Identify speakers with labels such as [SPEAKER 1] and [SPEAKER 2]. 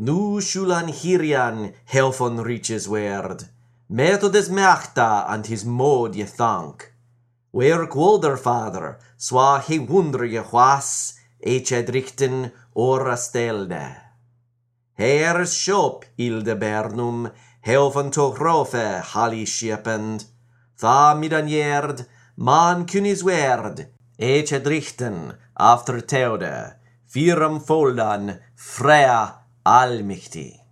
[SPEAKER 1] Nu shulan hirian helfon reaches werd, methodes machta and his mod ye thank. Wer quolder father, swa he wunder ye huas, eich edrichten ora stelde. Her shop ilde bernum, helfon to rofe hali schiepend, tha midan jerd, man kunis werd, ech edrichten after teude, firam foldan, frea Al-Mehdi.